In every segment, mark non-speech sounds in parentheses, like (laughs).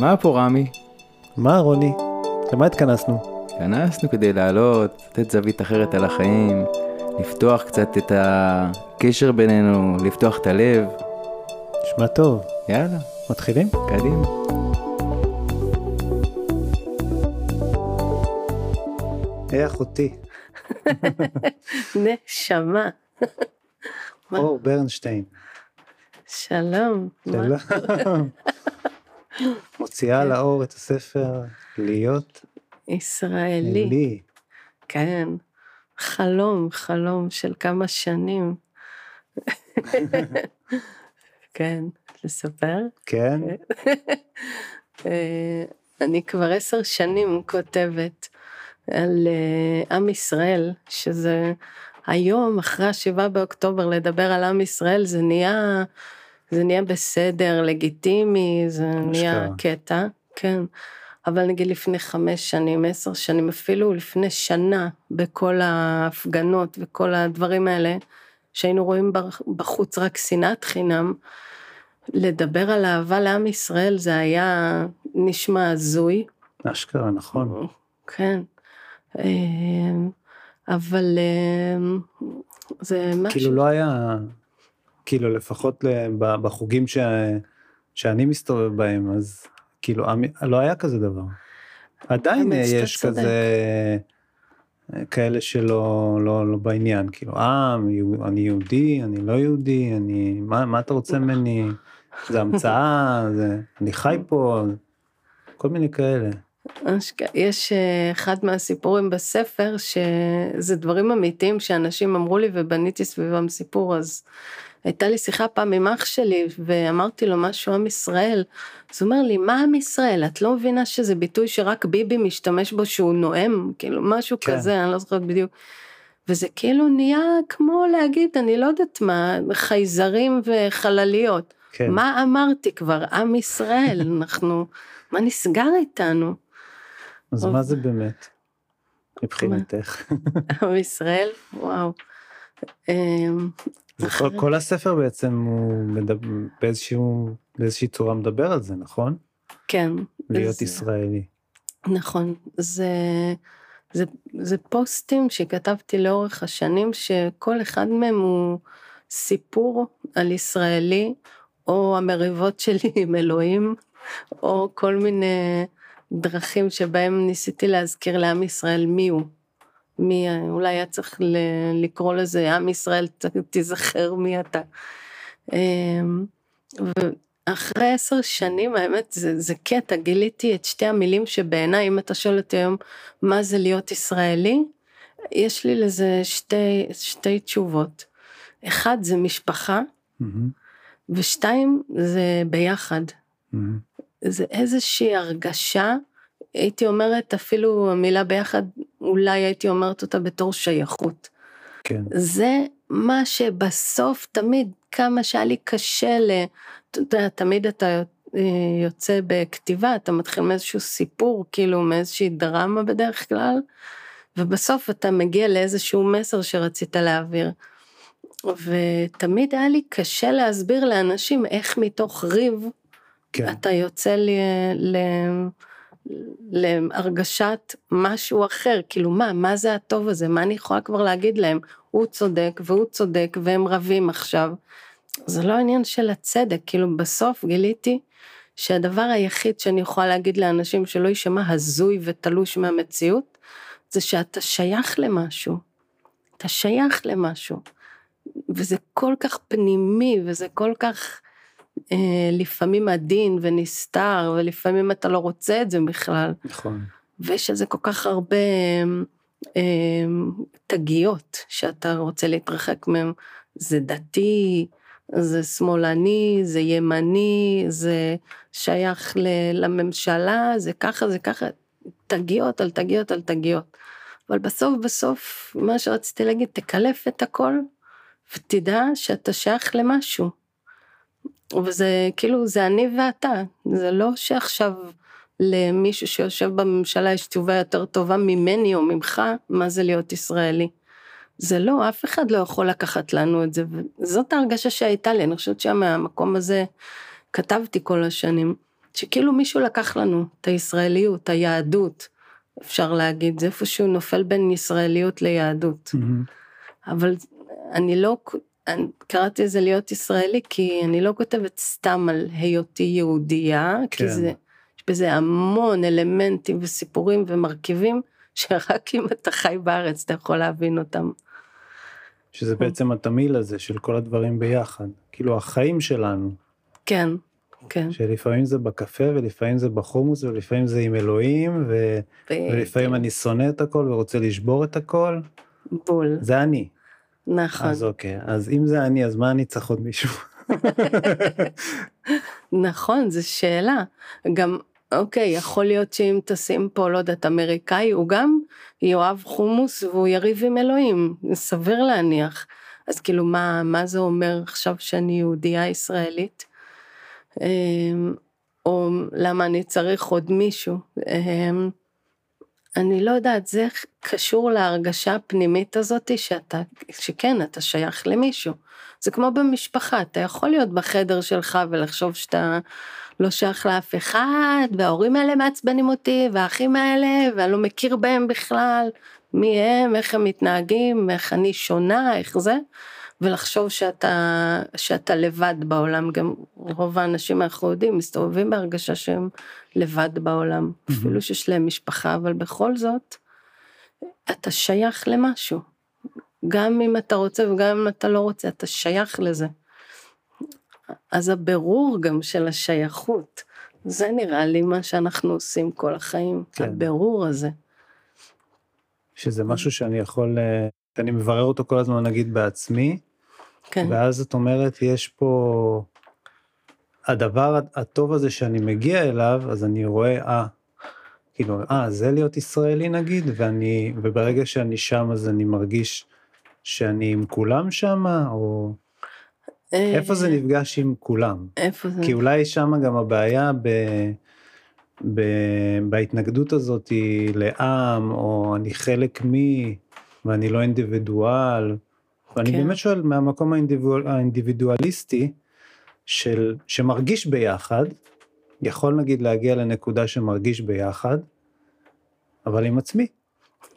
מה פה רמי? מה רוני? למה התכנסנו? התכנסנו כדי לעלות, לתת זווית אחרת על החיים, לפתוח קצת את הקשר בינינו, לפתוח את הלב. נשמע טוב. יאללה, מתחילים? קדימה. היי אחותי, נשמה. מה? אור ברנשטיין. שלום. שלום. מוציאה לאור את הספר להיות ישראלי. לי. כן. חלום, חלום של כמה שנים. (laughs) כן, לספר? כן? (laughs) אה, אני כבר עשר שנים כותבת על אה, עם ישראל, שזה היום, אחרי השבעה באוקטובר, לדבר על עם ישראל, זה נהיה, זה נהיה בסדר, לגיטימי, זה נהיה קטע, כן. אבל נגיד לפני חמש שנים, עשר שנים, אפילו לפני שנה, בכל ההפגנות וכל הדברים האלה, שהיינו רואים בח- בחוץ רק שנאת חינם, לדבר על אהבה לעם ישראל זה היה נשמע הזוי, אשכרה, נכון. כן. אמ, אבל אמ, זה משהו, כאילו לא היה, כאילו לפחות בחוגים ש- שאני מסתובב בהם, אז כאילו לא היה כזה דבר. עדיין יש צודק. כזה כאלה שלא לא, לא בעניין, כאילו אה, אני יהודי, אני לא יהודי, אני, מה, מה אתה רוצה ממני, זה המצאה, זה, אני חי פה, כל מיני כאלה. יש אה, אחד מהסיפורים בספר שזה דברים אמיתיים שאנשים אמרו לי ובניתי סביבם סיפור אז הייתה לי שיחה פעם עם אח שלי ואמרתי לו משהו עם ישראל אז הוא אומר לי מה עם ישראל את לא מבינה שזה ביטוי שרק ביבי משתמש בו שהוא נואם כאילו משהו כן. כזה אני לא זוכרת בדיוק. וזה כאילו נהיה כמו להגיד אני לא יודעת מה חייזרים וחלליות כן. מה אמרתי כבר עם ישראל (laughs) אנחנו מה נסגר איתנו. אז מה זה באמת? מבחינתך. (laughs) עם ישראל, וואו. כל, כל הספר בעצם הוא מדבר, באיזשהו, באיזושהי צורה מדבר על זה, נכון? כן. להיות זה- ישראלי. נכון. זה, זה, זה פוסטים שכתבתי לאורך השנים, שכל אחד מהם הוא סיפור על ישראלי, או המריבות שלי (laughs) עם אלוהים, או כל מיני דרכים שבהם ניסיתי להזכיר לעם ישראל מי הוא. מי, אולי היה צריך ל- לקרוא לזה עם ישראל, ת- תיזכר מי אתה. אמ, ואחרי עשר שנים, האמת, זה, זה קטע, גיליתי את שתי המילים שבעיניי, אם אתה שואל אותי היום מה זה להיות ישראלי, יש לי לזה שתי, שתי תשובות. אחד זה משפחה, מהמם, ושתיים זה ביחד. מהמם. זה איזושהי הרגשה, הייתי אומרת אפילו המילה ביחד, אולי הייתי אומרת אותה בתור שייכות. כן, זה מה שבסוף תמיד, כמה שהיה לי קשה ל... אתה יודע, תמיד אתה אה, יוצא בכתיבה, אתה מתחיל מאיזשהו סיפור, כאילו מאיזושהי דרמה בדרך כלל, ובסוף אתה מגיע לאיזשהו מסר שרצית להעביר. ותמיד היה לי קשה להסביר לאנשים איך מתוך ריב כן, אתה יוצא ל... ל... להרגשת משהו אחר, כאילו מה, מה זה הטוב הזה, מה אני יכולה כבר להגיד להם, הוא צודק והוא צודק והם רבים עכשיו. זה לא עניין של הצדק, כאילו בסוף גיליתי שהדבר היחיד שאני יכולה להגיד לאנשים שלא יישמע הזוי ותלוש מהמציאות, זה שאתה שייך למשהו. אתה שייך למשהו. וזה כל כך פנימי וזה כל כך לפעמים עדין ונסתר ולפעמים אתה לא רוצה את זה בכלל נכון. ויש על זה כל כך הרבה אה, תגיות שאתה רוצה להתרחק מהם זה דתי זה שמאלני זה ימני זה שייך ל- לממשלה זה ככה זה ככה תגיות על תגיות על תגיות אבל בסוף בסוף מה שרציתי להגיד תקלף את הכל ותדע שאתה שייך למשהו. וזה כאילו זה אני ואתה זה לא שעכשיו למישהו שיושב בממשלה יש תשובה יותר טובה ממני או ממך מה זה להיות ישראלי. זה לא אף אחד לא יכול לקחת לנו את זה וזאת ההרגשה שהייתה לי אני חושבת שמהמקום הזה כתבתי כל השנים שכאילו מישהו לקח לנו את הישראליות, היהדות, אפשר להגיד, זה איפשהו נופל בין ישראליות ליהדות. מהמם. אבל אני לא, אני קראתי לזה להיות ישראלי, כי אני לא כותבת סתם על היותי יהודייה, כן. כי זה, יש בזה המון אלמנטים וסיפורים ומרכיבים, (laughs) שרק אם אתה חי בארץ אתה יכול להבין אותם. שזה בעצם התמהיל הזה של כל הדברים ביחד. כאילו החיים שלנו, כן, כן. שלפעמים זה בקפה ולפעמים זה בחומוס ולפעמים זה עם אלוהים ו... ולפעמים אני שונא את הכל ורוצה לשבור את הכל, בול, זה אני. נכון, אז אוקיי, אז אם זה אני אז מה אני צריך עוד מישהו? נכון, זו שאלה. גם, אוקיי, יכול להיות שאם תשים פה, לא יודעת, אמריקאי, הוא גם יאהב חומוס והוא יריב עם אלוהים, סביר להניח. אז כאילו, מה, מה זה אומר עכשיו שאני יהודייה ישראלית? אמ, או למה אני צריך עוד מישהו? אני לא יודעת, זה קשור להרגשה הפנימית הזאת שאתה, שכן, אתה שייך למישהו. זה כמו במשפחה, אתה יכול להיות בחדר שלך ולחשוב שאתה לא שייך לאף אחד, וההורים האלה מעצבנים אותי, והאחים האלה, ואני לא מכיר בהם בכלל, מי הם, איך הם מתנהגים, איך אני שונה, איך זה, ולחשוב שאתה, שאתה לבד בעולם, גם רוב האנשים אנחנו יודעים, מסתובבים בהרגשה שהם לבד בעולם, Mhm. אפילו שיש להם משפחה, אבל בכל זאת, אתה שייך למשהו. גם אם אתה רוצה וגם אם אתה לא רוצה, אתה שייך לזה. אז הבירור גם של השייכות, זה נראה לי מה שאנחנו עושים כל החיים, כן. הבירור הזה. שזה משהו שאני יכול, אה, שאני מברר אותו כל הזמן נגיד בעצמי, כן, ואז את אומרת יש פה הדבר הטוב הזה שאני מגיע אליו אז אני רואה אה כאילו אה זה להיות ישראלי נגיד ואני וברגע שאני שם אז אני מרגיש שאני עם כולם שם או איפה זה אה, נפגש עם כולם איפה זה? כי אולי שם גם הבעיה ב... ב... בהתנגדות הזאת לעם או אני חלק מ... ואני לא אינדיבידואל. ואני כן. באמת שואל מהמקום האינדיבידואל, האינדיבידואליסטי של שמרגיש ביחד יכול נגיד להגיע לנקודה שמרגיש ביחד אבל עם עצמי. (laughs)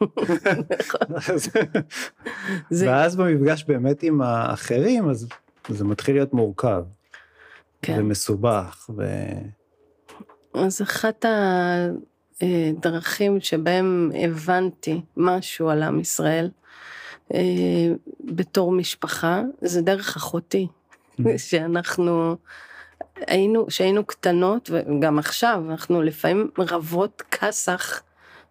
זה, ואז במפגש באמת עם האחרים אז זה מתחיל להיות מורכב כן. ומסובך ו... אז אחת הדרכים שבהם הבנתי משהו על עם ישראל, אה, בתור משפחה, זה דרך אחותי, (laughs) שאנחנו היינו, שהיינו קטנות, וגם עכשיו, אנחנו לפעמים רבות כסח,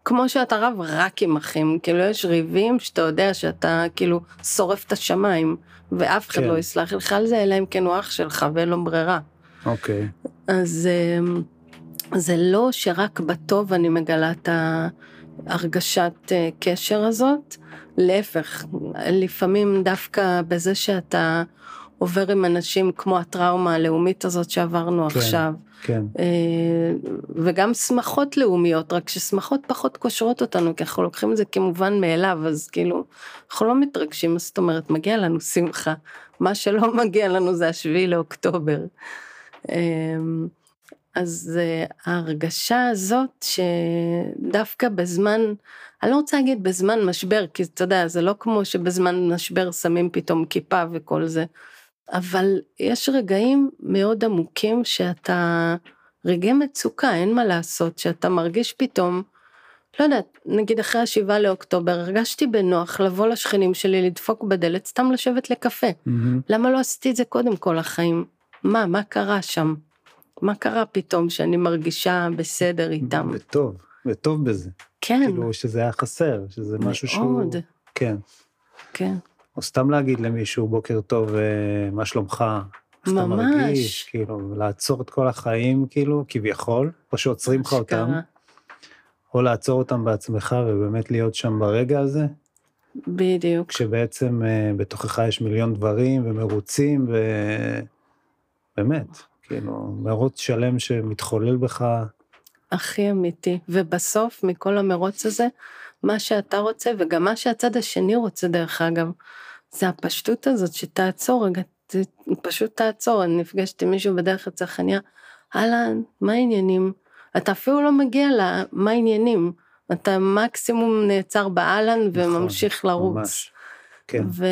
כמו שאתה רב רק עם אחים, כאילו יש ריבים שאתה יודע שאתה כאילו שורף את השמיים, ואף אחד כן. לא יסלח לך על זה, אלא אם כן הוא אח שלך ואין לו ברירה. אוקיי. אז אמ, זה לא שרק בטוב אני מגלה את ההרגשת אה, קשר הזאת, להפך, לפעמים דווקא בזה שאתה עובר עם אנשים כמו הטראומה הלאומית הזאת שעברנו כן. עכשיו, כן. אה, וגם שמחות לאומיות, רק ששמחות פחות קושרות אותנו, כי אנחנו לוקחים את זה כמובן מאליו, אז כאילו, אנחנו לא מתרגשים, זאת אומרת, מגיע לנו שמחה. מה שלא מגיע לנו זה השביעי לאוקטובר. אז אה, ההרגשה הזאת שדווקא בזמן, אני לא רוצה להגיד בזמן משבר, כי אתה יודע, זה לא כמו שבזמן משבר שמים פתאום כיפה וכל זה, אבל יש רגעים מאוד עמוקים שאתה, רגעי מצוקה, אין מה לעשות, שאתה מרגיש פתאום, לא יודעת, נגיד אחרי השבעה לאוקטובר, הרגשתי בנוח לבוא לשכנים שלי, לדפוק בדלת, סתם לשבת לקפה. מהמם. למה לא עשיתי את זה קודם כל החיים? מה, מה קרה שם? מה קרה פתאום שאני מרגישה בסדר איתם? וטוב, וטוב בזה. כן, כאילו שזה היה חסר, שזה משהו שהוא... מאוד, כן. כן, או סתם להגיד למישהו בוקר טוב, אה, מה שלומך? איך אתה ממש. מרגיש? כאילו, לעצור את כל החיים, כאילו, כביכול, או שעוצרים לך אותם. או לעצור אותם בעצמך ובאמת להיות שם ברגע הזה, בדיוק, כשבעצם אה, בתוכך יש מיליון דברים ומרוצים, ובאמת, כאילו, מרוץ שלם שמתחולל בך, הכי אמיתי. ובסוף, מכל המרוץ הזה, מה שאתה רוצה, וגם מה שהצד השני רוצה, דרך אגב, זה הפשטות הזאת שתעצור רגע, פשוט תעצור. אני נפגשת עם מישהו בדרך לצרכניה, אהלן, מה העניינים? אתה אפילו לא מגיע למה העניינים, אתה מקסימום נעצר באהלן וממשיך לרוץ. ממש. כן. ו...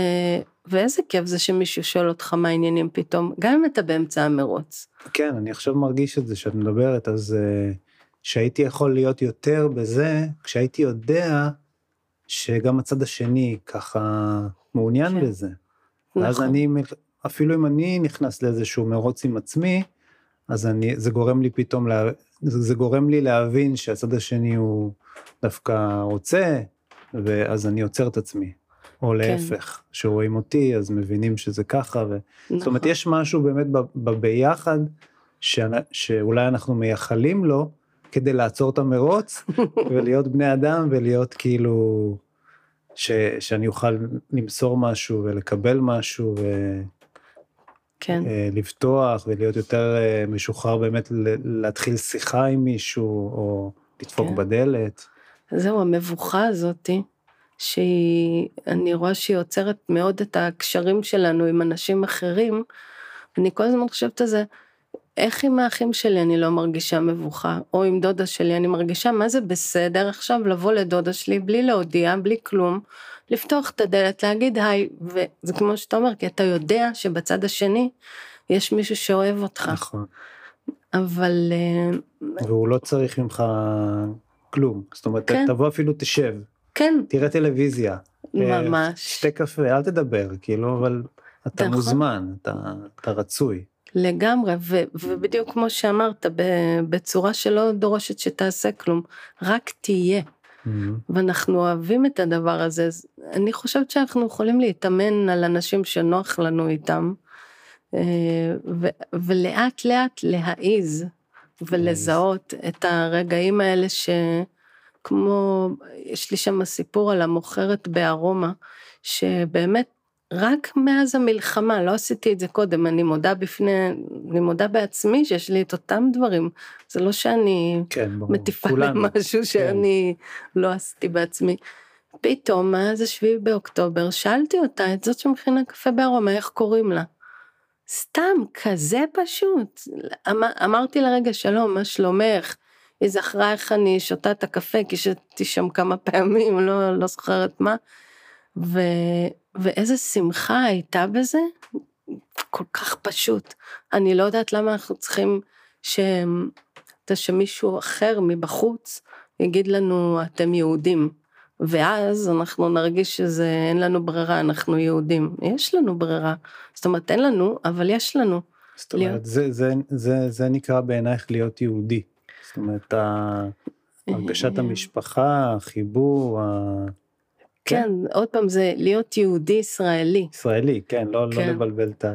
ואיזה כיף זה שמישהו שואל אותך מה העניינים פתאום, גם אם אתה באמצע המרוץ. כן, אני עכשיו מרגיש את זה שאת מדברת, אז uh, שהייתי יכול להיות יותר בזה, כשהייתי יודע שגם הצד השני ככה מעוניין כן. בזה. נכון. אני, אפילו אם אני נכנס לאיזשהו מרוץ עם עצמי, אז אני, זה גורם לי פתאום, לה, זה, זה גורם לי להבין שהצד השני הוא דווקא רוצה, ואז אני עוצר את עצמי. או כן. להפך, שרואים אותי אז מבינים שזה ככה, ו... זאת אומרת נכון. יש משהו באמת בביחד, שאנ- שאולי אנחנו מייחלים לו, כדי לעצור את המרוץ, (laughs) ולהיות בני אדם, ולהיות כאילו, ש, שאני אוכל למסור משהו ולקבל משהו, כן, ולפתוח ולהיות יותר אה, משוחרר באמת להתחיל שיחה עם מישהו, או לדפוק כן. בדלת. זהו, המבוכה הזאתי, שהיא, אני רואה שהיא עוצרת מאוד את הקשרים שלנו עם אנשים אחרים, אני כל הזמן חושבת על זה, איך עם האחים שלי אני לא מרגישה מבוכה, או עם דודה שלי אני מרגישה מה זה בסדר עכשיו לבוא לדודה שלי בלי להודיע, בלי כלום, לפתוח את הדלת, להגיד היי, וזה כמו שאתה אומר, כי אתה יודע שבצד השני יש מישהו שאוהב אותך, נכון. אבל אה, והוא לא צריך ממך כלום. זאת אומרת, כן. תבוא אפילו תשב, כן, תראה טלוויזיה. אה, ממש. שתה קפה, אל תדבר, כאילו, אבל אתה נכון. מוזמן, אתה, אתה רצוי. לגמרי, ו- ובדיוק כמו שאמרת, בצורה שלא דורשת שתעשה כלום, רק תהיה. ואנחנו אוהבים את הדבר הזה, אז אני חושבת שאנחנו יכולים להתאמן על אנשים שנוח לנו איתם, אה, ו- ולאט לאט להעיז ולזהות את הרגעים האלה שכמו, יש לי שם סיפור על המוכרת בארומה, שבאמת רק מאז המלחמה, לא עשיתי את זה קודם, אני מודה בפני, אני מודה בעצמי שיש לי את אותם דברים, זה לא שאני כן, ברור. מטיפה כולנו. כן. למשהו שאני לא עשיתי בעצמי. פתאום, מאז השביעי באוקטובר, שאלתי אותה, את זאת שמכינה קפה בארומה, איך קוראים לה? סתם, כזה פשוט. אמר, אמרתי לה, רגע, שלום, מה שלומך? היא זכרה איך אני שותה את הקפה, כי שתתי שם כמה פעמים, לא, לא זוכרת מה. ו, ואיזה שמחה הייתה בזה, כל כך פשוט. אני לא יודעת למה אנחנו צריכים ש... שמישהו אחר מבחוץ יגיד לנו אתם יהודים, ואז אנחנו נרגיש שזה אין לנו ברירה, אנחנו יהודים. יש לנו ברירה. זאת אומרת, אין לנו, אבל יש לנו. זאת אומרת, זה, זה, זה, זה נקרא בעינייך להיות יהודי. זאת אומרת, ה- הרגשת אה. המשפחה, החיבור, כן, עוד פעם, זה להיות יהודי ישראלי. הישראלי, כן, לא, לא כן. לבלבל את ה...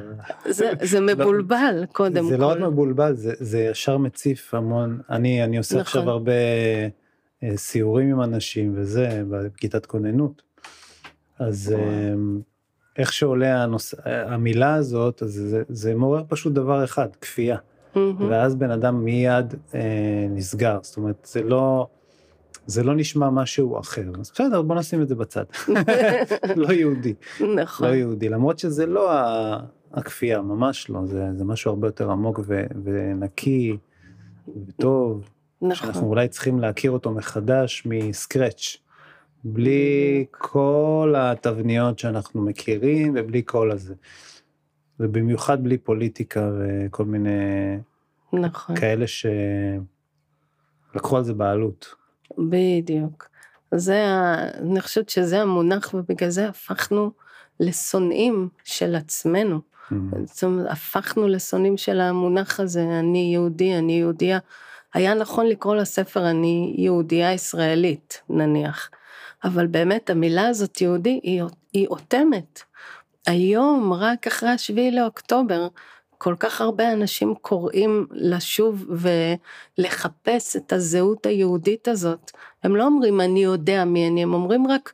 זה, זה (laughs) מבולבל, קודם זה כל. לא רק מבולבל, זה, זה ישר מציף המון, אני, אני עושה נכון. עכשיו הרבה אה, סיורים עם אנשים וזה, בכיתת כוננות. אז. אה, איך שעולה הנוס... אה, המילה הזאת, אז זה, זה מעורר פשוט דבר אחד, כפייה. מהמם. ואז בן אדם מיד אה, נסגר, זאת אומרת, זה לא, זה לא נשמע משהו אחר. אז בסדר, בוא נשים את זה בצד. (laughs) (laughs) לא יהודי. נכון. לא יהודי, למרות שזה לא הכפייה, ממש לא, זה, זה משהו הרבה יותר עמוק ו, ונקי וטוב, שאנחנו נכון. אולי צריכים להכיר אותו מחדש מסקרץ', בלי כל התבניות שאנחנו מכירים ובלי כל הזה. ובמיוחד בלי פוליטיקה וכל מיני נכון. כאלה שלקחו על זה בעלות. בדיוק. זה, אני חושבת שזה המונח, ובגלל זה הפכנו לשונאים של עצמנו. זאת אומרת, הפכנו לשונאים של המונח הזה, אני יהודי, אני יהודייה. היה נכון לקרוא לספר אני יהודייה ישראלית, נניח. אבל באמת המילה הזאת יהודי היא, היא אוטמת. היום, רק אחרי השביעי לאוקטובר, כל כך הרבה אנשים קוראים לשוב ולחפש את הזהות היהודית הזאת. הם לא אומרים אני יודע מי אני, הם אומרים רק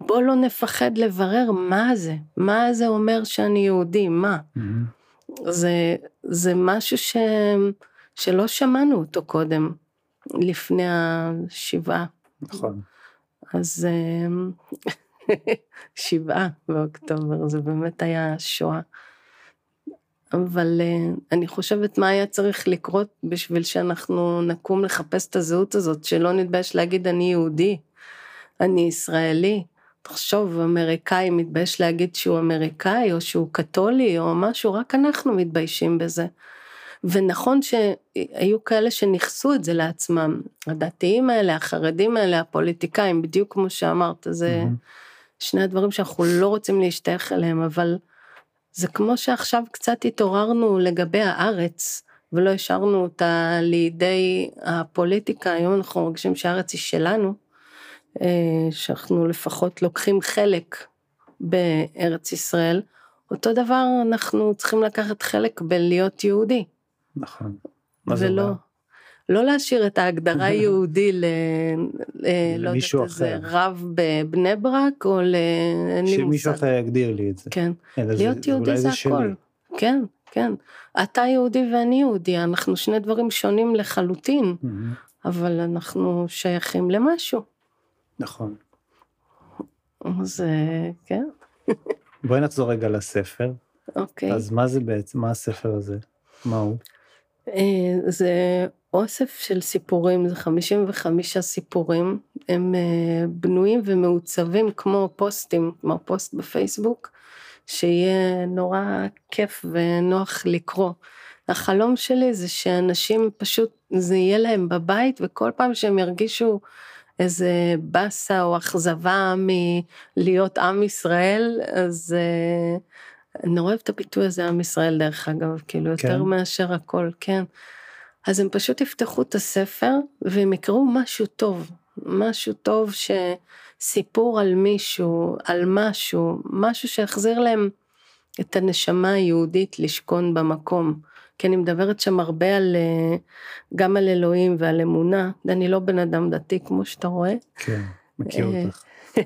בוא לא נפחד לברר מה זה, מה זה אומר שאני יהודי, מה. זה, זה משהו ש, שלא שמענו אותו קודם, לפני השבעה. נכון. אז אמ, שבעה באוקטובר, זה באמת היה שואה. אבל אה, אני חושבת מה היה צריך לקרות בשביל שאנחנו נקום לחפש את הזהות הזאת, שלא נתבייש להגיד אני יהודי, אני ישראלי. תחשוב, אמריקאי מתבייש להגיד שהוא אמריקאי, או שהוא קתולי, או משהו, רק אנחנו מתביישים בזה. ונכון שהיו כאלה שניכסו את זה לעצמם, הדתיים האלה, החרדים האלה, הפוליטיקאים, בדיוק כמו שאמרת, זה mm-hmm. שני הדברים שאנחנו לא רוצים להשתייך אליהם, אבל זה כמו שעכשיו קצת התעוררנו לגבי הארץ, ולא השארנו אותה לידי הפוליטיקה, היום אנחנו מרגישים שהארץ היא שלנו, אה, שאנחנו לפחות לוקחים חלק בארץ ישראל, אותו דבר אנחנו צריכים לקחת חלק בלהיות יהודי. נכון. ולא, לא להשאיר את ההגדרה (laughs) יהודי ל... לא למישהו אחר. רב בבני ברק או ל... שמישהו אחר יגדיר לי את זה. כן. אלא להיות זה- יהודי זה. הכל. כן, כן. אתה יהודי ואני יהודי, אנחנו שני דברים שונים לחלוטין. אבל אנחנו שייכים למשהו. נכון. אז אה, כן, (laughs) בואי נחזור רגע לספר. אוקיי. אז מה זה בעצם, מה הספר הזה? מה הוא? אה, זה אוסף של סיפורים, זה 55 סיפורים, הם אה, בנויים ומעוצבים כמו פוסטים, כמו פוסט בפייסבוק, שיהיה נורא כיף ונוח לקרוא. החלום שלי זה שאנשים פשוט, זה יהיה להם בבית, וכל פעם שהם ירגישו איזה באסה או אכזבה מלהיות עם ישראל, אז אה, אני נורא אוהבת את הביטוי הזה, עם ישראל דרך אגב, כאילו יותר כן. מאשר הכל, כן. אז הם פשוט יפתחו את הספר והם יקראו משהו טוב, משהו טוב שסיפור על מישהו, על משהו, משהו שיחזיר להם את הנשמה היהודית לשכון במקום. כי אני מדברת שם הרבה על, אה, גם על אלוהים ועל אמונה, אני לא בן אדם דתי כמו שאתה רואה, כן, מכיר אה, אותך. (laughs)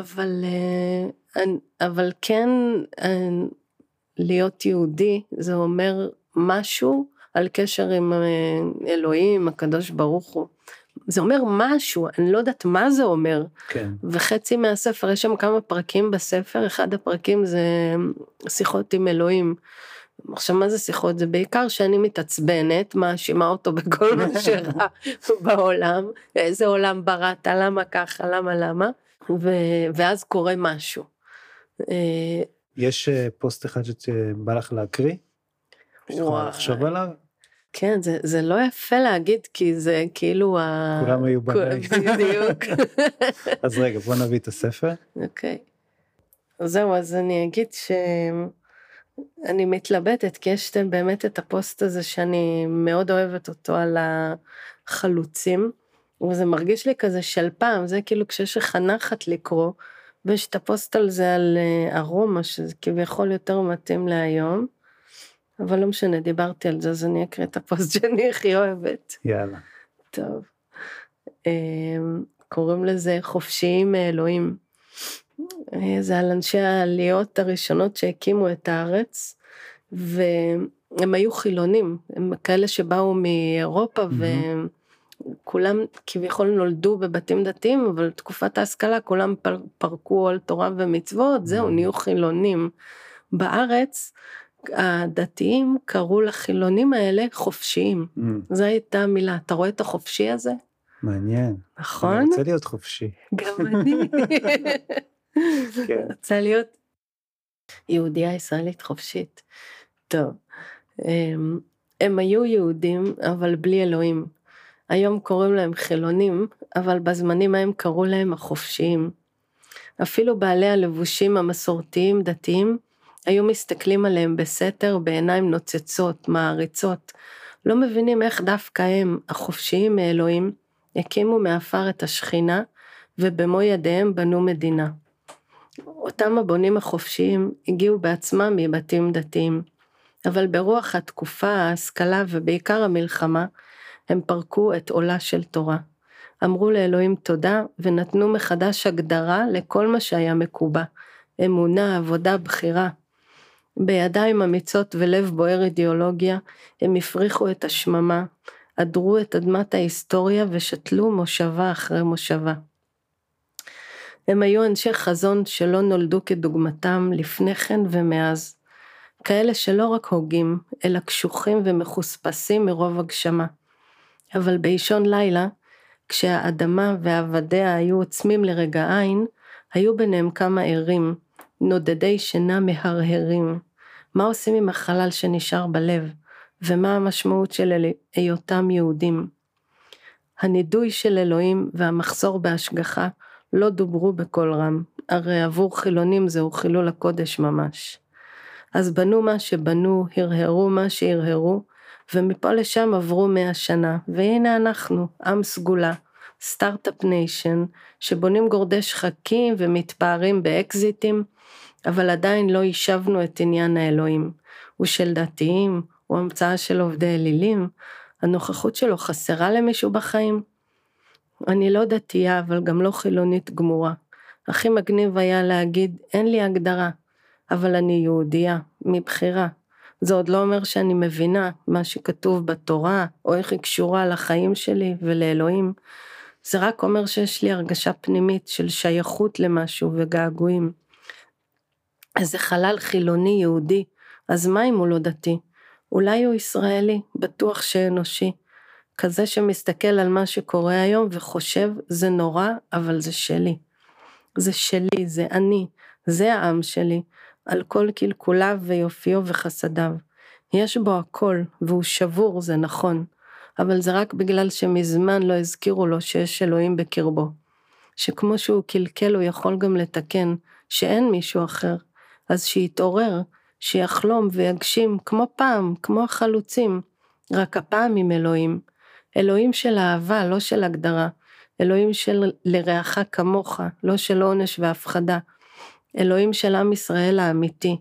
אבל, אה, אבל כן להיות יהודי זה אומר משהו על קשר עם אה, אלוהים, הקדוש ברוך הוא. זה אומר משהו, אני לא יודעת מה זה אומר. כן. וחצי מהספר, יש שם כמה פרקים בספר, אחד הפרקים זה שיחות עם אלוהים. עכשיו מה זה שיחות? זה בעיקר שאני מתעצבנת, מאשימה אותו בכל מה שרע (laughs) בעולם, איזה עולם בראת, למה ככה, למה למה, ו- ואז קורה משהו. אה, יש אה, פוסט אחד שבא לך להקריא? יכולה וואי. לחשוב עליו? כן, זה, זה לא יפה להגיד, כי זה כאילו ה... כולם היו בניי. (laughs) בדיוק. (laughs) אז רגע, בוא נביא את הספר. אוקיי. אז זהו, אז אני אגיד שאני מתלבטת, כי יש באמת את הפוסט הזה שאני מאוד אוהבת אותו על החלוצים, וזה מרגיש לי כזה של פעם, זה כאילו כשיש לך נחת לקרוא, ויש את הפוסט על זה על אה, ארומה, שזה כביכול יותר מתאים להיום, אבל לא משנה, דיברתי על זה, אז אני אקריא את הפוסט (laughs) שאני הכי אוהבת. יאללה. טוב. אמ, קוראים לזה חופשיים מאלוהים. אה, זה על אנשי העליות הראשונות שהקימו את הארץ, והם היו חילונים, הם כאלה שבאו מאירופה וכולם כביכול נולדו בבתים דתיים, אבל תקופת ההשכלה כולם פר, פרקו על תורה ומצוות, זהו, Mhm. נהיו חילונים. בארץ הדתיים קראו לחילונים האלה חופשיים. אמ, זו הייתה המילה, אתה רואה את החופשי הזה? מעניין. נכון? אני רוצה להיות חופשי. גם (laughs) אני. כן. רוצה להיות יהודייה ישראלית חופשית. טוב, הם, הם היו יהודים אבל בלי אלוהים. היום קוראים להם חילונים, אבל בזמנים ההם קראו להם החופשיים. אפילו בעלי הלבושים המסורתיים דתיים היו מסתכלים עליהם בסתר בעיניים נוצצות, מעריצות. לא מבינים איך דווקא הם, החופשיים מאלוהים, הקימו מעפר את השכינה, ובמו ידיהם בנו מדינה. אותם הבונים החופשיים הגיעו בעצמם מבתים דתיים, אבל ברוח התקופה, ההשכלה ובעיקר המלחמה, הם פרקו את עולה של תורה. אמרו לאלוהים תודה ונתנו מחדש הגדרה לכל מה שהיה מקובע, אמונה, עבודה, בחירה. בידיים אמיצות ולב בוער אידיאולוגיה, הם הפריחו את השממה, עדרו את אדמת ההיסטוריה ושתלו מושבה אחרי מושבה. הם היו אנשי חזון שלא נולדו כדוגמתם לפני כן ומאז. כאלה שלא רק הוגים, אלא קשוחים ומחוספסים מרוב הגשמה. אבל באישון לילה, כשהאדמה ועבדיה היו עוצמים לרגע עין, היו ביניהם כמה ערים, נודדי שינה מהרהרים. מה עושים עם החלל שנשאר בלב, ומה המשמעות של היותם יהודים. הנידוי של אלוהים והמחסור בהשגחה לא דוברו בקול רם, הרי עבור חילונים זהו חילול הקודש ממש. אז בנו מה שבנו, הרהרו מה שהרהרו, ומפה לשם עברו מאה שנה, והנה אנחנו, עם סגולה, start-up nation, שבונים גורדי שחקים ומתפארים באקזיטים, אבל עדיין לא יישבנו את עניין האלוהים. הוא של דתיים, הוא המצאה של עובדי אלילים, הנוכחות שלו חסרה למישהו בחיים? אני לא דתייה, אבל גם לא חילונית גמורה. הכי מגניב היה להגיד, אין לי הגדרה, אבל אני יהודייה, מבחירה. זה עוד לא אומר שאני מבינה מה שכתוב בתורה, או איך היא קשורה לחיים שלי ולאלוהים. זה רק אומר שיש לי הרגשה פנימית של שייכות למשהו וגעגועים. איזה חלל חילוני יהודי, אז מה אם הוא לא דתי? אולי הוא ישראלי, בטוח שאנושי. כזה שמסתכל על מה שקורה היום וחושב, זה נורא, אבל זה שלי. זה שלי, זה אני, זה העם שלי, על כל קלקוליו ויופיו וחסדיו. יש בו הכל, והוא שבור, זה נכון, אבל זה רק בגלל שמזמן לא הזכירו לו שיש אלוהים בקרבו. שכמו שהוא קלקל הוא יכול גם לתקן, שאין מישהו אחר. אז שיתעורר, שיחלום ויגשים כמו פעם, כמו החלוצים, רק הפעם עם אלוהים. אלוהים של אהבה, לא של הגדרה. אלוהים של לרעך כמוך, לא של עונש והפחדה. אלוהים של עם ישראל האמיתי,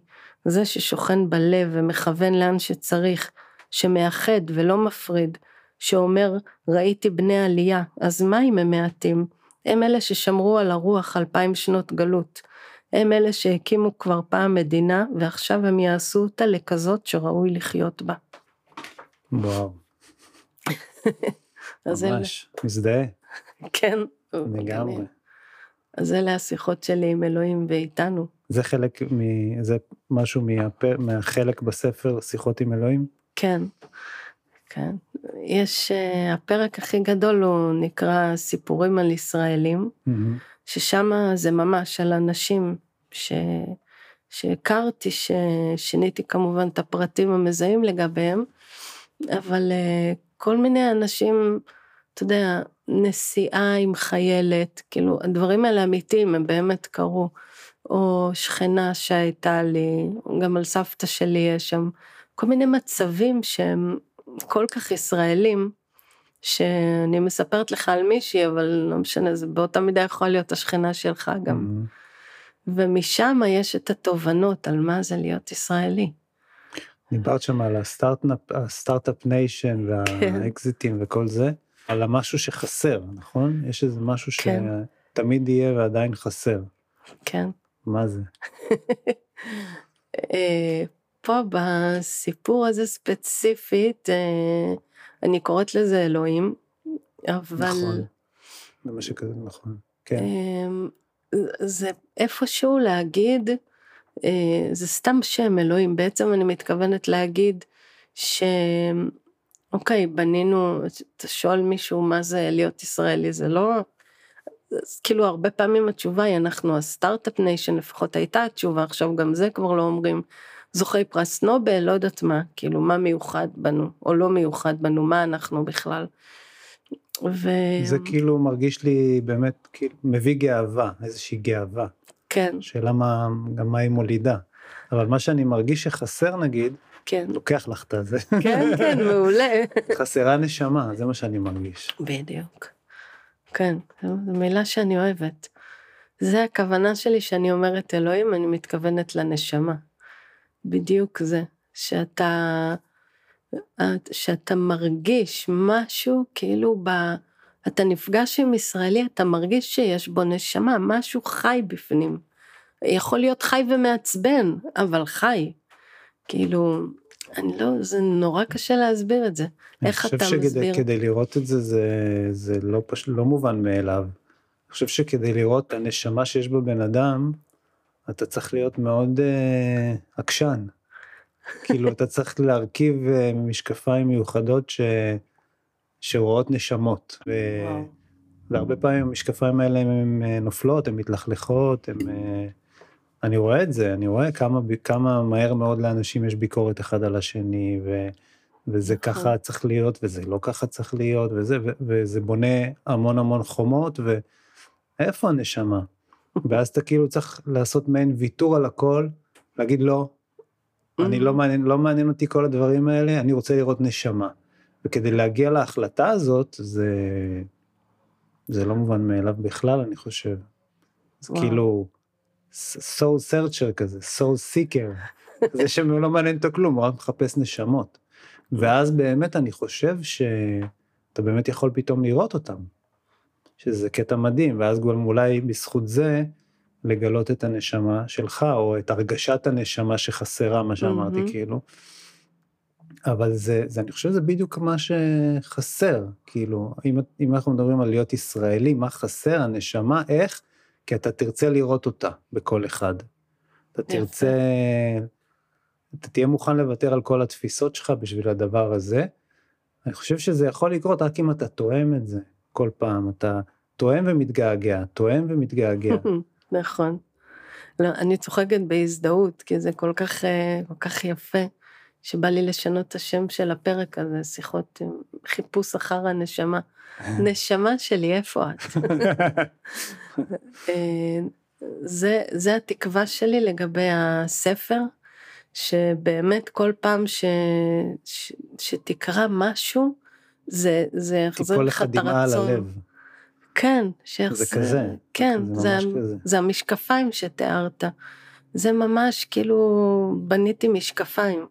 זה ששוכן בלב ומכוון לאן שצריך, שמאחד ולא מפריד, שאומר ראיתי בני עלייה, אז מה אם הם מעטים? הם אלה ששמרו על הרוח אלפיים שנות גלות. הם אלה שהקימו כבר פעם מדינה, ועכשיו הם יעשו אותה לכזאת שראוי לחיות בה. וואו. (laughs) ממש. מזדהה. (laughs) כן. לגמרי. אז אלה השיחות שלי עם אלוהים ואיתנו. זה חלק מ... זה משהו מהפ... מהחלק בספר שיחות עם אלוהים? כן, כן. יש, uh, הפרק הכי גדול הוא נקרא סיפורים על ישראלים, mm-hmm. ששם זה ממש על אנשים ש... שהכרתי, ששיניתי כמובן את הפרטים המזהים לגביהם, אבל uh, כל מיני אנשים, אתה יודע, נסיעה עם חיילת, כאילו הדברים האלה אמיתיים, הם באמת קרו. או שכנה שהייתה לי, גם על סבתא שלי יש שם כל מיני מצבים שהם כל כך ישראלים, שאני מספרת לך על מישהי, אבל לא משנה, זה באותה מידה יכול להיות השכנה שלך גם. Mm-hmm. ומשם יש את התובנות על מה זה להיות ישראלי. דיברת שם על ה start-up nation והאקזיטים כן. וכל זה. על המשהו שחסר, נכון? יש איזה משהו כן. שתמיד יהיה ועדיין חסר. כן. מה זה? (laughs) אה, פה בסיפור הזה ספציפית, אה, אני קוראת לזה אלוהים, אבל... נכון. זה מה שכזה נכון, כן. אמ, זה איפשהו להגיד, אה, זה סתם שם אלוהים, בעצם אני מתכוונת להגיד ש... אוקיי, בנינו, אתה שואל מישהו מה זה להיות ישראלי, זה לא... אז כאילו הרבה פעמים התשובה היא אנחנו ה start-up nation, לפחות הייתה התשובה, עכשיו גם זה כבר לא אומרים. זוכי פרס נובל, לא יודעת מה, כאילו מה מיוחד בנו, או לא מיוחד בנו, מה אנחנו בכלל. ו... זה כאילו מרגיש לי באמת, כאילו, מביא גאווה, איזושהי גאווה. כן. שאלה מה, גם מה היא מולידה. אבל מה שאני מרגיש שחסר נגיד, כן. לוקח לך את הזה. כן, כן, (laughs) מעולה. חסרה נשמה, זה מה שאני מרגיש. בדיוק. כן, זו מילה שאני אוהבת. זה הכוונה שלי שאני אומרת אלוהים, אני מתכוונת לנשמה. בדיוק זה, שאתה, שאתה מרגיש משהו כאילו ב... אתה נפגש עם ישראלי, אתה מרגיש שיש בו נשמה, משהו חי בפנים. יכול להיות חי ומעצבן, אבל חי. כאילו, אני לא, זה נורא קשה להסביר את זה. איך אתה מסביר? אני חושב שכדי לראות את זה, זה, זה לא, פש... לא מובן מאליו. אני חושב שכדי לראות את הנשמה שיש בבן אדם, אתה צריך להיות מאוד אה, עקשן. כאילו אתה צריך להרכיב אה, משקפיים מיוחדות ש... שרואות נשמות. ו... והרבה פעמים המשקפיים האלה הן אה, נופלות, הן מתלכלכות, הן... אה, אני רואה את זה, אני רואה כמה, כמה מהר מאוד לאנשים יש ביקורת אחד על השני, ו... וזה נכון. ככה צריך להיות, וזה לא ככה צריך להיות, וזה, ו... וזה בונה המון המון חומות, ואיפה הנשמה? ואז אתה כאילו צריך לעשות מעין ויתור על הכל, להגיד לא, אני לא מעניין, לא מעניין אותי כל הדברים האלה, אני רוצה לראות נשמה. וכדי להגיע להחלטה הזאת, זה, זה לא מובן מאליו בכלל, אני חושב. זה. כאילו soul searcher כזה, soul seeker. (laughs) זה שלא מעניין אותו כלום, הוא רק מחפש נשמות. ואז באמת אני חושב שאתה באמת יכול פתאום לראות אותם. שזה קטע מדהים, ואז גם אולי בזכות זה לגלות את הנשמה שלך, או את הרגשת הנשמה שחסרה, מה שאמרתי, מהמם. כאילו. אבל זה, זה, אני חושב שזה בדיוק מה שחסר, כאילו, אם, אם אנחנו מדברים על להיות ישראלי, מה חסר, הנשמה, איך? כי אתה תרצה לראות אותה בכל אחד. אתה. תרצה, אתה תהיה מוכן לוותר על כל התפיסות שלך בשביל הדבר הזה. אני חושב שזה יכול לקרות רק אם אתה תואם את זה כל פעם, אתה תואם ומתגעגע, תואם ומתגעגע. (laughs) נכון. לא, אני צוחקת בהזדהות, כי זה כל כך, אה, כל כך יפה, שבא לי לשנות את השם של הפרק הזה, שיחות, עם חיפוש אחר הנשמה. (laughs) נשמה שלי, איפה את? (laughs) אה, זה, זה התקווה שלי לגבי הספר, שבאמת כל פעם ש, ש, שתקרא משהו, זה, זה יחזיר לך את דמעה על הרצון. הלב. כן, שיחזיר. זה כזה, כן, זה זה, כזה. זה המשקפיים שתיארת. זה ממש כאילו בניתי משקפיים.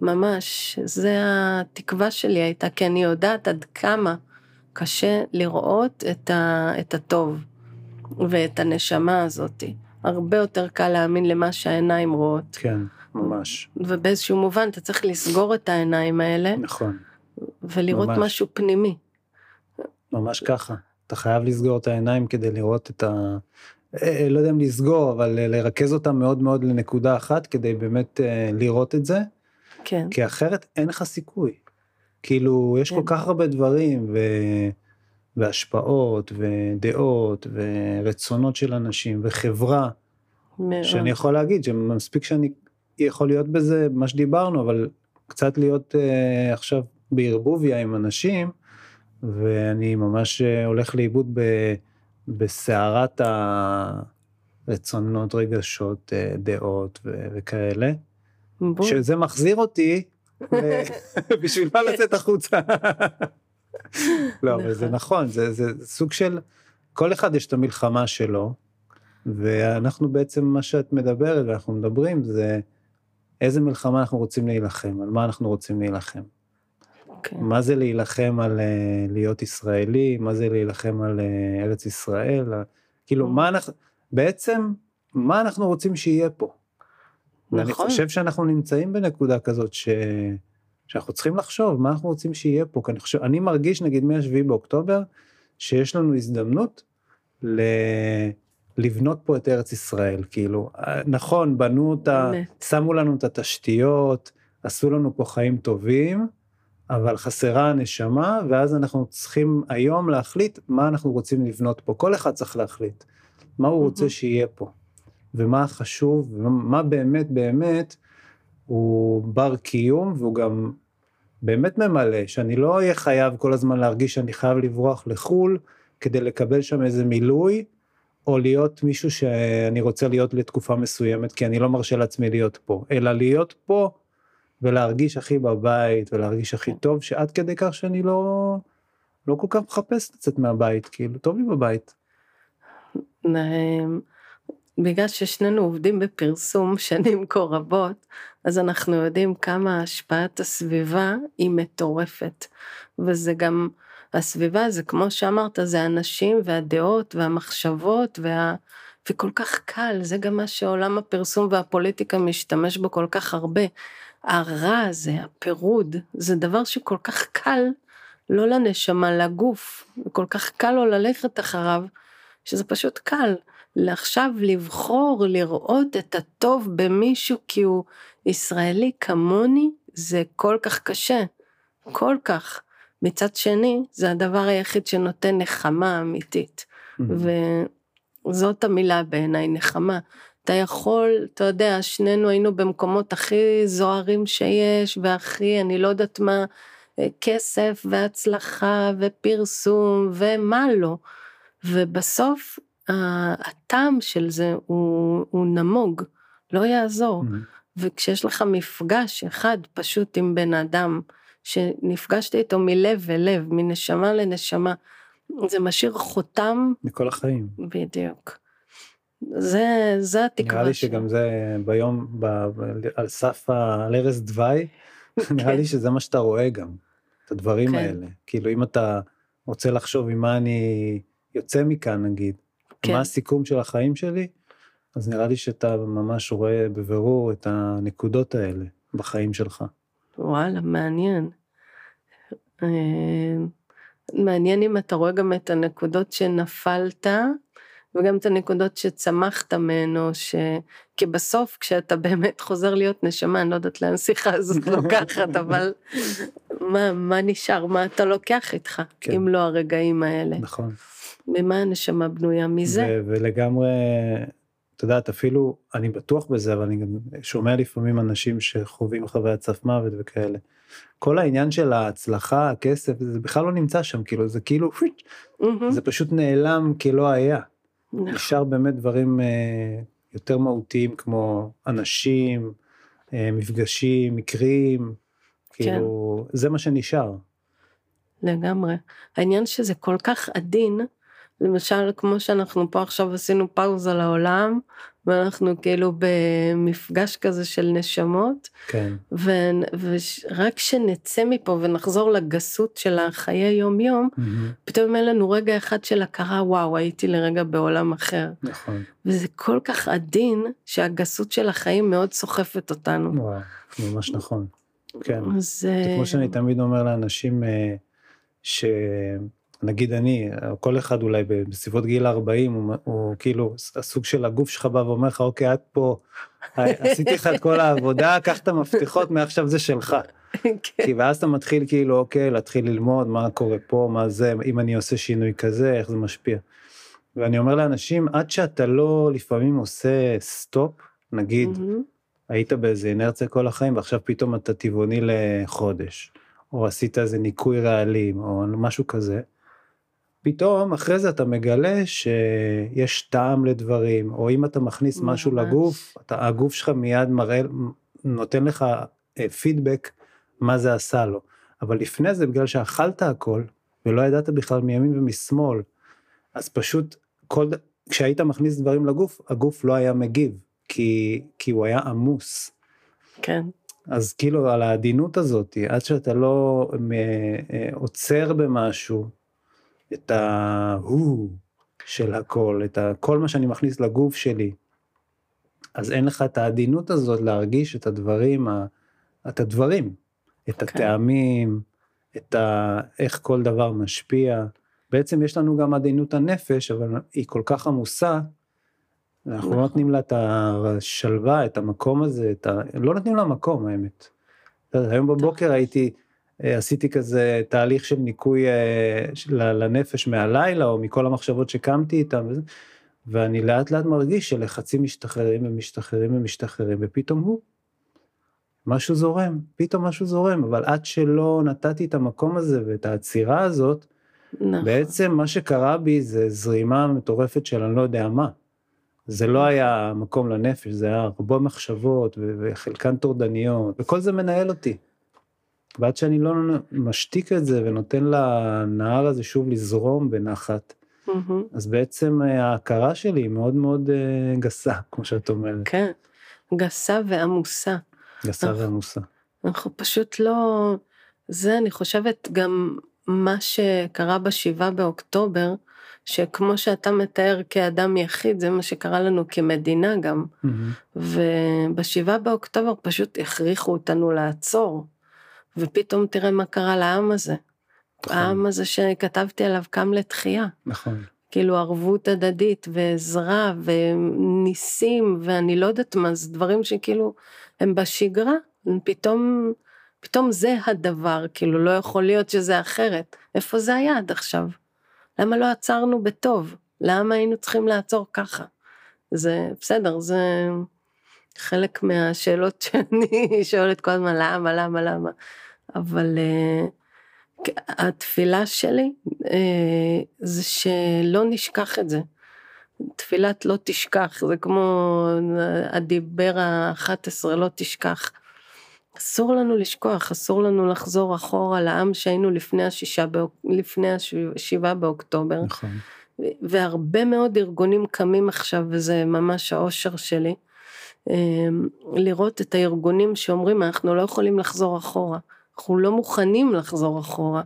ממש, זה התקווה שלי הייתה, כי אני יודעת עד כמה קשה לראות את, ה, את הטוב ואת הנשמה הזאת. הרבה יותר קל להאמין למה שהעיניים רואות. כן, ממש, ובאיזשהו מובן אתה צריך לסגור את העיניים האלה נכון, ולראות ממש. משהו פנימי. ממש ככה. אתה חייב לסגור את העיניים כדי לראות את ה... אה, לא יודע אם לסגור, אבל אה, לרכז אותם מאוד מאוד לנקודה אחת כדי באמת אה, לראות את זה, כן, כי אחרת אין לך סיכוי. כאילו, יש כל כן. כך הרבה דברים, ו... והשפעות, ודעות, ורצונות של אנשים, וחברה, מאוד. שאני יכול להגיד שמספיק שאני יכול להיות בזה, מה שדיברנו, אבל קצת להיות אה, עכשיו בערבוביה עם אנשים, ואני ממש אה, הולך לאיבוד בסערת הרצונות, רגשות, אה, דעות ו, וכאלה, בול. שזה מחזיר אותי (laughs) בשביל מה לצאת החוצה. לא, אבל זה נכון, זה, זה סוג של, כל אחד יש את המלחמה שלו, ואנחנו בעצם, מה שאת מדברת ואנחנו מדברים, זה איזה מלחמה אנחנו רוצים להילחם, על מה אנחנו רוצים להילחם. כן. מה זה להילחם על אה, להיות ישראלי, מה זה להילחם על אה, ארץ ישראל, כאילו, Mm. מה אנחנו, בעצם, מה אנחנו רוצים שיהיה פה. ואני נכון. חושב שאנחנו נמצאים בנקודה כזאת ש... שאנחנו צריכים לחשוב מה אנחנו רוצים שיהיה פה, כי אני חושב, אני מרגיש נגיד מ-7 באוקטובר, שיש לנו הזדמנות ל... לבנות פה את ארץ ישראל, כאילו, אה, נכון, בנו אותה, באמת. שמו לנו את התשתיות, עשו לנו פה חיים טובים, אבל חסרה הנשמה, ואז אנחנו צריכים היום להחליט מה אנחנו רוצים לבנות פה. כל אחד צריך להחליט מה הוא רוצה. שיהיה פה, ומה חשוב, ומה באמת באמת הוא בר קיום, והוא גם באמת ממלא, שאני לא אהיה חייב כל הזמן להרגיש שאני חייב לברוח לחו"ל, כדי לקבל שם איזה מילוי, או להיות מישהו שאני רוצה להיות לתקופה מסוימת, כי אני לא מרשה לעצמי להיות פה, אלא להיות פה ולהרגיש הכי בבית, ולהרגיש הכי טוב, שעד כדי כך שאני לא, לא כל כך מחפש לצאת מהבית, כאילו, טוב לי בבית. בגלל ששנינו עובדים בפרסום שנים כה רבות, אז אנחנו יודעים כמה השפעת הסביבה היא מטורפת. וזה גם, הסביבה זה כמו שאמרת, זה האנשים והדעות והמחשבות וה... וכל כך קל, זה גם מה שעולם הפרסום והפוליטיקה משתמש בו כל כך הרבה. הרע הזה, הפירוד, זה דבר שכל כך קל לא לנשמה, לגוף, וכל כך קל לו ללכת אחריו, שזה פשוט קל. עכשיו לבחור לראות את הטוב במישהו כי הוא ישראלי כמוני, זה כל כך קשה. כל כך. מצד שני, זה הדבר היחיד שנותן נחמה אמיתית. וזאת המילה בעיניי, נחמה. אתה יכול, אתה יודע, שנינו היינו במקומות הכי זוהרים שיש, והכי, אני לא יודעת מה, כסף והצלחה ופרסום ומה לא. ובסוף הטעם של זה הוא, הוא נמוג, לא יעזור. וכשיש לך מפגש אחד פשוט עם בן אדם, שנפגשת איתו מלב ולב, מנשמה לנשמה, זה משאיר חותם. מכל החיים. בדיוק. זה, זה התקווה נראה לי שגם זה ביום, ב, ב, על סף, ה- על ערש דווי, (laughs) נראה לי שזה מה שאתה רואה גם, את הדברים כן. האלה. כאילו אם אתה רוצה לחשוב עם מה אני יוצא מכאן נגיד, כן. מה הסיכום של החיים שלי, אז נראה לי שאתה ממש רואה בבירור את הנקודות האלה בחיים שלך. וואלה, מעניין. אה, מעניין אם אתה רואה גם את הנקודות שנפלת, וגם את הנקודות שצמחת או ש... כי בסוף כשאתה באמת חוזר להיות נשמה, אני לא יודעת לאן שיחה הזאת (laughs) לוקחת, אבל מה, מה נשאר, מה אתה לוקח איתך, כן. אם לא הרגעים האלה? נכון. ממה הנשמה בנויה? מזה? ולגמרי, את יודעת, אפילו, אני בטוח בזה, אבל אני גם שומע לפעמים אנשים שחווים חוויית סף מוות וכאלה. כל העניין של ההצלחה, הכסף, זה בכלל לא נמצא שם, כאילו, זה כאילו, מהמם. זה פשוט נעלם כלא היה. נכון. נשאר באמת דברים אה, יותר מהותיים כמו אנשים, אה, מפגשים, מקרים, כאילו, זה מה שנשאר. לגמרי. העניין שזה כל כך עדין, למשל כמו שאנחנו פה עכשיו עשינו פאוזה לעולם, ואנחנו כאילו במפגש כזה של נשמות, כן, ורק כשנצא מפה ונחזור לגסות של החיי יום יום, מהמם, פתאום אין לנו רגע אחד של הכרה, וואו, הייתי לרגע בעולם אחר. נכון. וזה כל כך עדין, שהגסות של החיים מאוד סוחפת אותנו. וואו, ממש נכון. כן. אז... זה כמו שאני תמיד אומר לאנשים אה, שנגיד אני, כל אחד אולי בסביבות גיל 40, הוא, הוא כאילו הסוג של הגוף שלך בא ואומר לך, אוקיי, את פה, עשיתי לך את כל העבודה, קח את המפתחות, מעכשיו זה שלך. כן. כי ואז אתה מתחיל כאילו, אוקיי, להתחיל ללמוד מה קורה פה, מה זה, אם אני עושה שינוי כזה, איך זה משפיע. ואני אומר לאנשים, עד שאתה לא לפעמים עושה סטופ, נגיד, מהמם. היית באיזה אינרציה כל החיים ועכשיו פתאום אתה טבעוני לחודש, או עשית איזה ניקוי רעלים, או משהו כזה, פתאום אחרי זה אתה מגלה שיש טעם לדברים, או אם אתה מכניס משהו ממש. לגוף, אתה, הגוף שלך מיד מראה, נותן לך אה, פידבק מה זה עשה לו. אבל לפני זה, בגלל שאכלת הכל, ולא ידעת בכלל מימין ומשמאל, אז פשוט כל, כשהיית מכניס דברים לגוף, הגוף לא היה מגיב, כי, כי הוא היה עמוס. כן. אז כאילו על העדינות הזאת, עד שאתה לא מ- אה, עוצר במשהו את ההוא של הכל, את ה- כל מה שאני מכניס לגוף שלי, אז אין לך את העדינות הזאת להרגיש את הדברים, את הדברים, את כן. הטעמים, את ה... איך כל דבר משפיע. בעצם יש לנו גם עדינות הנפש, אבל היא כל כך עמוסה, אנחנו לא נכון. נותנים לה את השלווה, את המקום הזה, את ה... לא נותנים לה מקום האמת. היום בבוקר הייתי, עשיתי כזה תהליך של ניקוי אה, לנפש מהלילה, או מכל המחשבות שקמתי איתן, ואני לאט לאט מרגיש שלחצים משתחררים ומשתחררים ומשתחררים, ופתאום הוא. משהו זורם, פתאום משהו זורם, אבל עד שלא נתתי את המקום הזה ואת העצירה הזאת, נכון. בעצם מה שקרה בי זה זרימה מטורפת של אני לא יודע מה. זה לא היה מקום לנפש, זה היה הרבה מחשבות וחלקן טורדניות, וכל זה מנהל אותי. ועד שאני לא משתיק את זה ונותן לנהר הזה שוב לזרום בנחת, מהמם. אז בעצם אה, ההכרה שלי היא מאוד מאוד אה, גסה, כמו שאת אומרת, כן. גסה ועמוסה. גסה נכון. ועמוסה. אנחנו פשוט לא... זה, אני חושבת, גם מה שקרה בשבעה באוקטובר, שכמו שאתה מתאר כאדם יחיד, זה מה שקרה לנו כמדינה גם. מהמם. ובשבעה באוקטובר פשוט הכריחו אותנו לעצור. ופתאום תראה מה קרה לעם הזה. נכון. העם הזה שכתבתי עליו קם לתחייה. נכון, כאילו ערבות הדדית ועזרה וניסים ואני לא יודעת מה, זה דברים שכאילו הם בשגרה, פתאום, פתאום זה הדבר, כאילו לא יכול להיות שזה אחרת. איפה זה היה עד עכשיו? למה לא עצרנו בטוב? למה היינו צריכים לעצור ככה? זה בסדר, זה חלק מהשאלות שאני (laughs) שואלת כל הזמן, למה, למה, למה? אבל uh, התפילה שלי uh, זה שלא נשכח את זה. תפילת לא תשכח, זה כמו הדיבר ה-11, לא תשכח. אסור לנו לשכוח, אסור לנו לחזור אחורה לעם שהיינו לפני השישה, לפני השבעה באוקטובר. נכון. והרבה מאוד ארגונים קמים עכשיו, וזה ממש האושר שלי, לראות את הארגונים שאומרים, אנחנו לא יכולים לחזור אחורה, אנחנו לא מוכנים לחזור אחורה.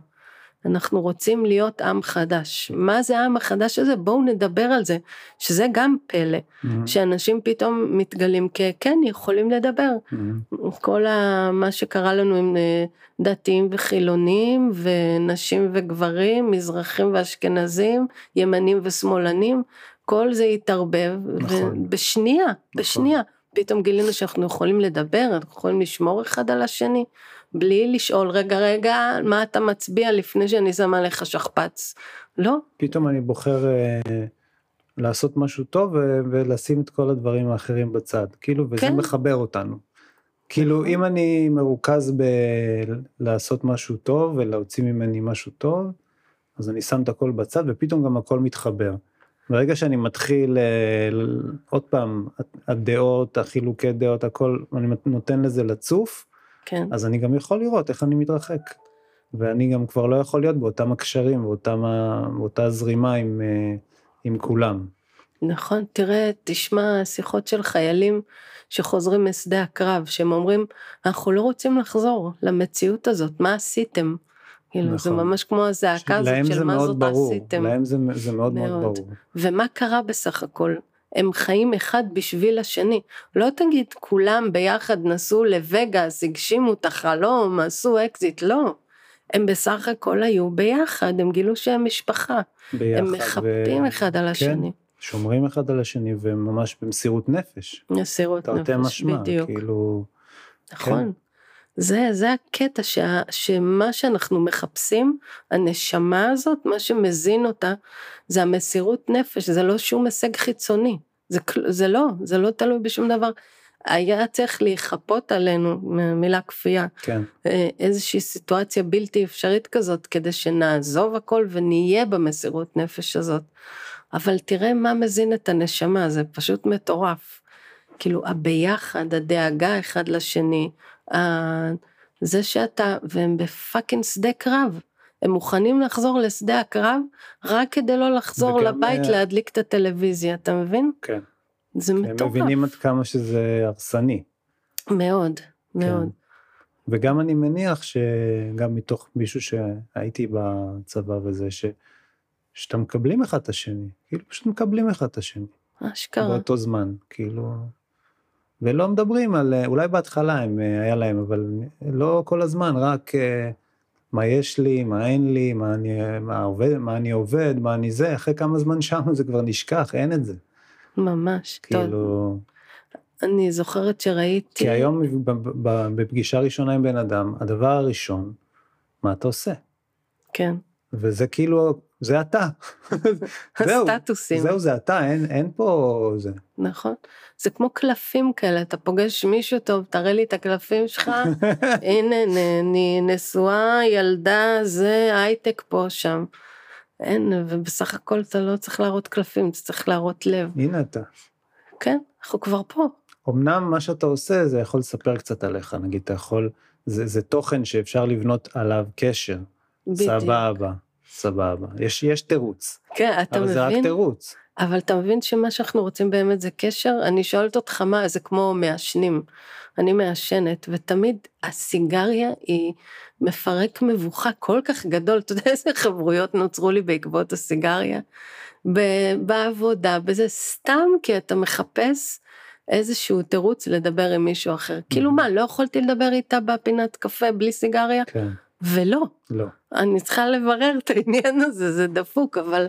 אנחנו רוצים להיות עם חדש. מה זה העם החדש הזה? בואו נדבר על זה, שזה גם פלא, mm-hmm. שאנשים פתאום מתגלים ככן יכולים לדבר. Mm-hmm. כל ה, מה שקרה לנו עם אה, דתיים וחילונים, ונשים וגברים, מזרחים ואשכנזים, ימנים ושמאלנים, כל זה התערבב, נכון. בשנייה, נכון. בשנייה. פתאום גילינו שאנחנו יכולים לדבר, אנחנו יכולים לשמור אחד על השני. בלי לשאול, רגע, רגע, מה אתה מצביע לפני שאני שמה לך שכפ"ץ? לא. פתאום אני בוחר אה, לעשות משהו טוב ולשים את כל הדברים האחרים בצד, כאילו, וזה כן. מחבר אותנו. כאילו, נכון. אם אני מרוכז בלעשות משהו טוב ולהוציא ממני משהו טוב, אז אני שם את הכל בצד ופתאום גם הכל מתחבר. ברגע שאני מתחיל, אה, עוד פעם, הדעות, החילוקי דעות, הכל, אני נותן לזה לצוף, כן. אז אני גם יכול לראות איך אני מתרחק. ואני גם כבר לא יכול להיות באותם הקשרים, באותם, באותה זרימה עם, אה, עם כולם. נכון, תראה, תשמע שיחות של חיילים שחוזרים משדה הקרב, שהם אומרים, אנחנו לא רוצים לחזור למציאות הזאת, מה עשיתם? כאילו, נכון. זה ממש כמו הזעקה הזאת של מה זאת ברור, עשיתם. להם זה, זה מאוד מאוד, מאוד ברור. ומה קרה בסך הכל? הם חיים אחד בשביל השני. לא תגיד כולם ביחד נסעו לווגאס, הגשימו את החלום, עשו אקזיט, לא. הם בסך הכל היו ביחד, הם גילו שהם משפחה. ביחד. הם מחפים ו... אחד על כן, השני. כן, שומרים אחד על השני וממש במסירות נפש. מסירות נפש, משמע, בדיוק. כאילו... נכון. כן. זה, זה הקטע שה, שמה שאנחנו מחפשים, הנשמה הזאת, מה שמזין אותה, זה המסירות נפש, זה לא שום הישג חיצוני. זה, זה לא, זה לא תלוי בשום דבר. היה צריך להיכפות עלינו, מילה כפייה, כן. אה, איזושהי סיטואציה בלתי אפשרית כזאת, כדי שנעזוב הכל ונהיה במסירות נפש הזאת. אבל תראה מה מזין את הנשמה, זה פשוט מטורף. כאילו הביחד, הדאגה אחד לשני, זה שאתה, והם בפאקינג שדה קרב. הם מוכנים לחזור לשדה הקרב רק כדי לא לחזור לבית. אה, להדליק את הטלוויזיה, אתה מבין? כן. זה מטורף. הם מבינים עד כמה שזה הרסני. מאוד, מאוד. כן. וגם אני מניח שגם מתוך מישהו שהייתי בצבא וזה, ש... שאתם מקבלים אחד את השני, כאילו פשוט מקבלים אחד את השני. אשכרה. באותו זמן, כאילו, ולא מדברים על, אולי בהתחלה הם, אה, היה להם, אבל לא כל הזמן, רק אה, מה יש לי, מה אין לי, מה אני, מה עובד, מה אני עובד, מה אני זה, אחרי כמה זמן שם זה כבר נשכח, אין את זה. ממש, כאילו... טוב. אני זוכרת שראיתי... כי היום בפגישה ראשונה עם בן אדם, הדבר הראשון, מה אתה עושה? כן. וזה כאילו זה אתה. (laughs) הסטטוסים. זהו, זה אתה, אין, אין פה זה. נכון. זה כמו קלפים כאלה, אתה פוגש מישהו טוב, תראה לי את הקלפים שלך, (laughs) הנה, אני נשואה, ילדה, זה הייטק פה, שם. אין, ובסך הכל אתה לא צריך להראות קלפים, אתה צריך להראות לב. הנה אתה. כן, אנחנו כבר פה. אמנם מה שאתה עושה, זה יכול לספר קצת עליך, נגיד, אתה יכול, זה, זה תוכן שאפשר לבנות עליו קשר. בדיוק. סבבה. סבבה, יש, יש תירוץ. כן, אתה אבל מבין? אבל זה רק תירוץ. אבל אתה מבין שמה שאנחנו רוצים באמת זה קשר? אני שואלת אותך מה, זה כמו מעשנים. אני מעשנת, ותמיד הסיגריה היא מפרק מבוכה כל כך גדול, אתה יודע איזה חברויות נוצרו לי בעקבות הסיגריה? בעבודה, בזה סתם כי אתה מחפש איזשהו תירוץ לדבר עם מישהו אחר. כאילו מה, לא יכולתי לדבר איתה בפינת קפה בלי סיגריה? כן. ולא. לא. אני צריכה לברר את העניין הזה, זה דפוק, אבל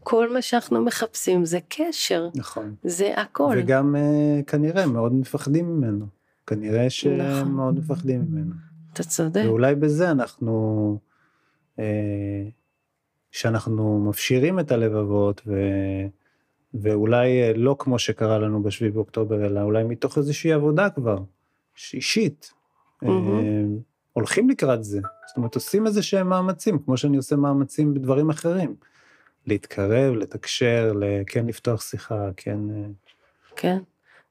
כל מה שאנחנו מחפשים זה קשר, נכון. זה הכל. וגם אה, כנראה מאוד מפחדים ממנו. כנראה נכון. מאוד מפחדים ממנו. אתה צודק. ואולי בזה אנחנו, אה, שאנחנו מפשירים את הלבבות, ו, ואולי אה, לא כמו שקרה לנו בשביעי באוקטובר, אלא אולי מתוך איזושהי עבודה כבר, אישית. אה, מהמם. הולכים לקראת זה. זאת אומרת, עושים איזה שהם מאמצים, כמו שאני עושה מאמצים בדברים אחרים. להתקרב, לתקשר, כן לפתוח שיחה, כן... אה, כן.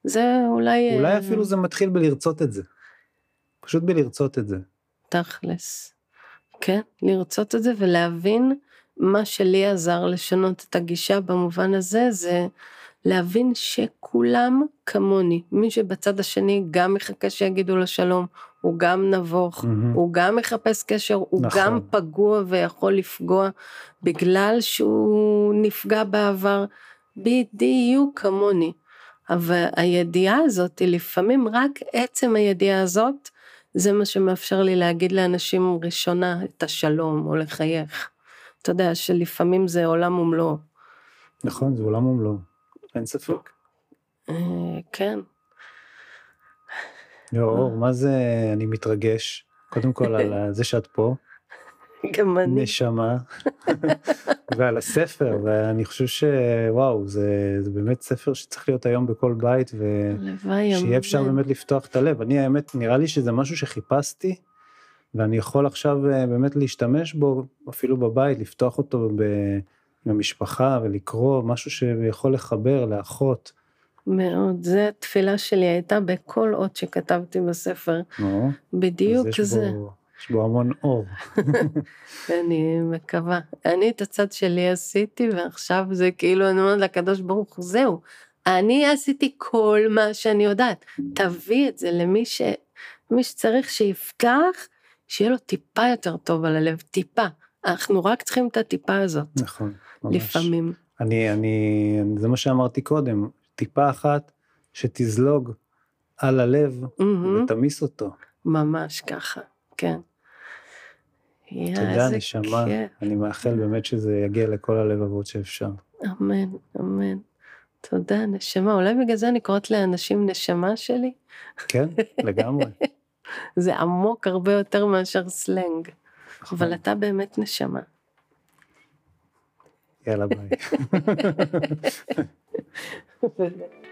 זה אולי... אולי אה, אפילו זה מתחיל בלרצות את זה. פשוט בלרצות את זה. תכלס. כן, לרצות את זה ולהבין מה שלי עזר לשנות את הגישה במובן הזה, זה להבין שכולם כמוני. מי שבצד השני גם מחכה שיגידו לו שלום, הוא גם נבוך, מהמם. הוא גם מחפש קשר, הוא נכון. גם פגוע ויכול לפגוע בגלל שהוא נפגע בעבר, בדיוק כמוני. אבל הידיעה הזאת, לפעמים רק עצם הידיעה הזאת, זה מה שמאפשר לי להגיד לאנשים ראשונה את השלום או לחייך. אתה יודע שלפעמים זה עולם ומלואו. נכון, זה עולם ומלואו. אין ספק. אה, כן, אור, מה זה, אני מתרגש. קודם כל על (laughs) זה שאת פה, גם אני. נשמה, (laughs) ועל הספר, ואני חושב שוואו, זה, זה באמת ספר שצריך להיות היום בכל בית, ושיהיה אפשר. באמת לפתוח את הלב. אני האמת, נראה לי שזה משהו שחיפשתי, ואני יכול עכשיו אה, באמת להשתמש בו, אפילו בבית, לפתוח אותו ב... עם המשפחה ולקרוא, משהו שיכול לחבר לאחות. מאוד, זה התפילה שלי הייתה בכל אות שכתבתי בספר. נו, בדיוק אז יש זה. בו, יש בו המון אור. (laughs) אני מקווה. אני את הצד שלי עשיתי, ועכשיו זה כאילו, אני אומרת לקדוש ברוך הוא, זהו. אני עשיתי כל מה שאני יודעת. תביא את זה למי ש... מי שצריך שיפתח, שיהיה לו טיפה יותר טוב על הלב, טיפה. אנחנו רק צריכים את הטיפה הזאת, נכון, ממש. לפעמים. אני, אני, זה מה שאמרתי קודם, טיפה אחת שתזלוג על הלב מהמם, ותמיס אותו. ממש ככה, כן. יא, תודה, נשמה. כיף. אני מאחל באמת שזה יגיע לכל הלבבות שאפשר. אמן, אמן. תודה, נשמה. אולי בגלל זה אני קוראת לאנשים נשמה שלי? כן, לגמרי. (laughs) זה עמוק הרבה יותר מאשר סלנג. אבל אתה באמת נשמה. יאללה ביי. (laughs)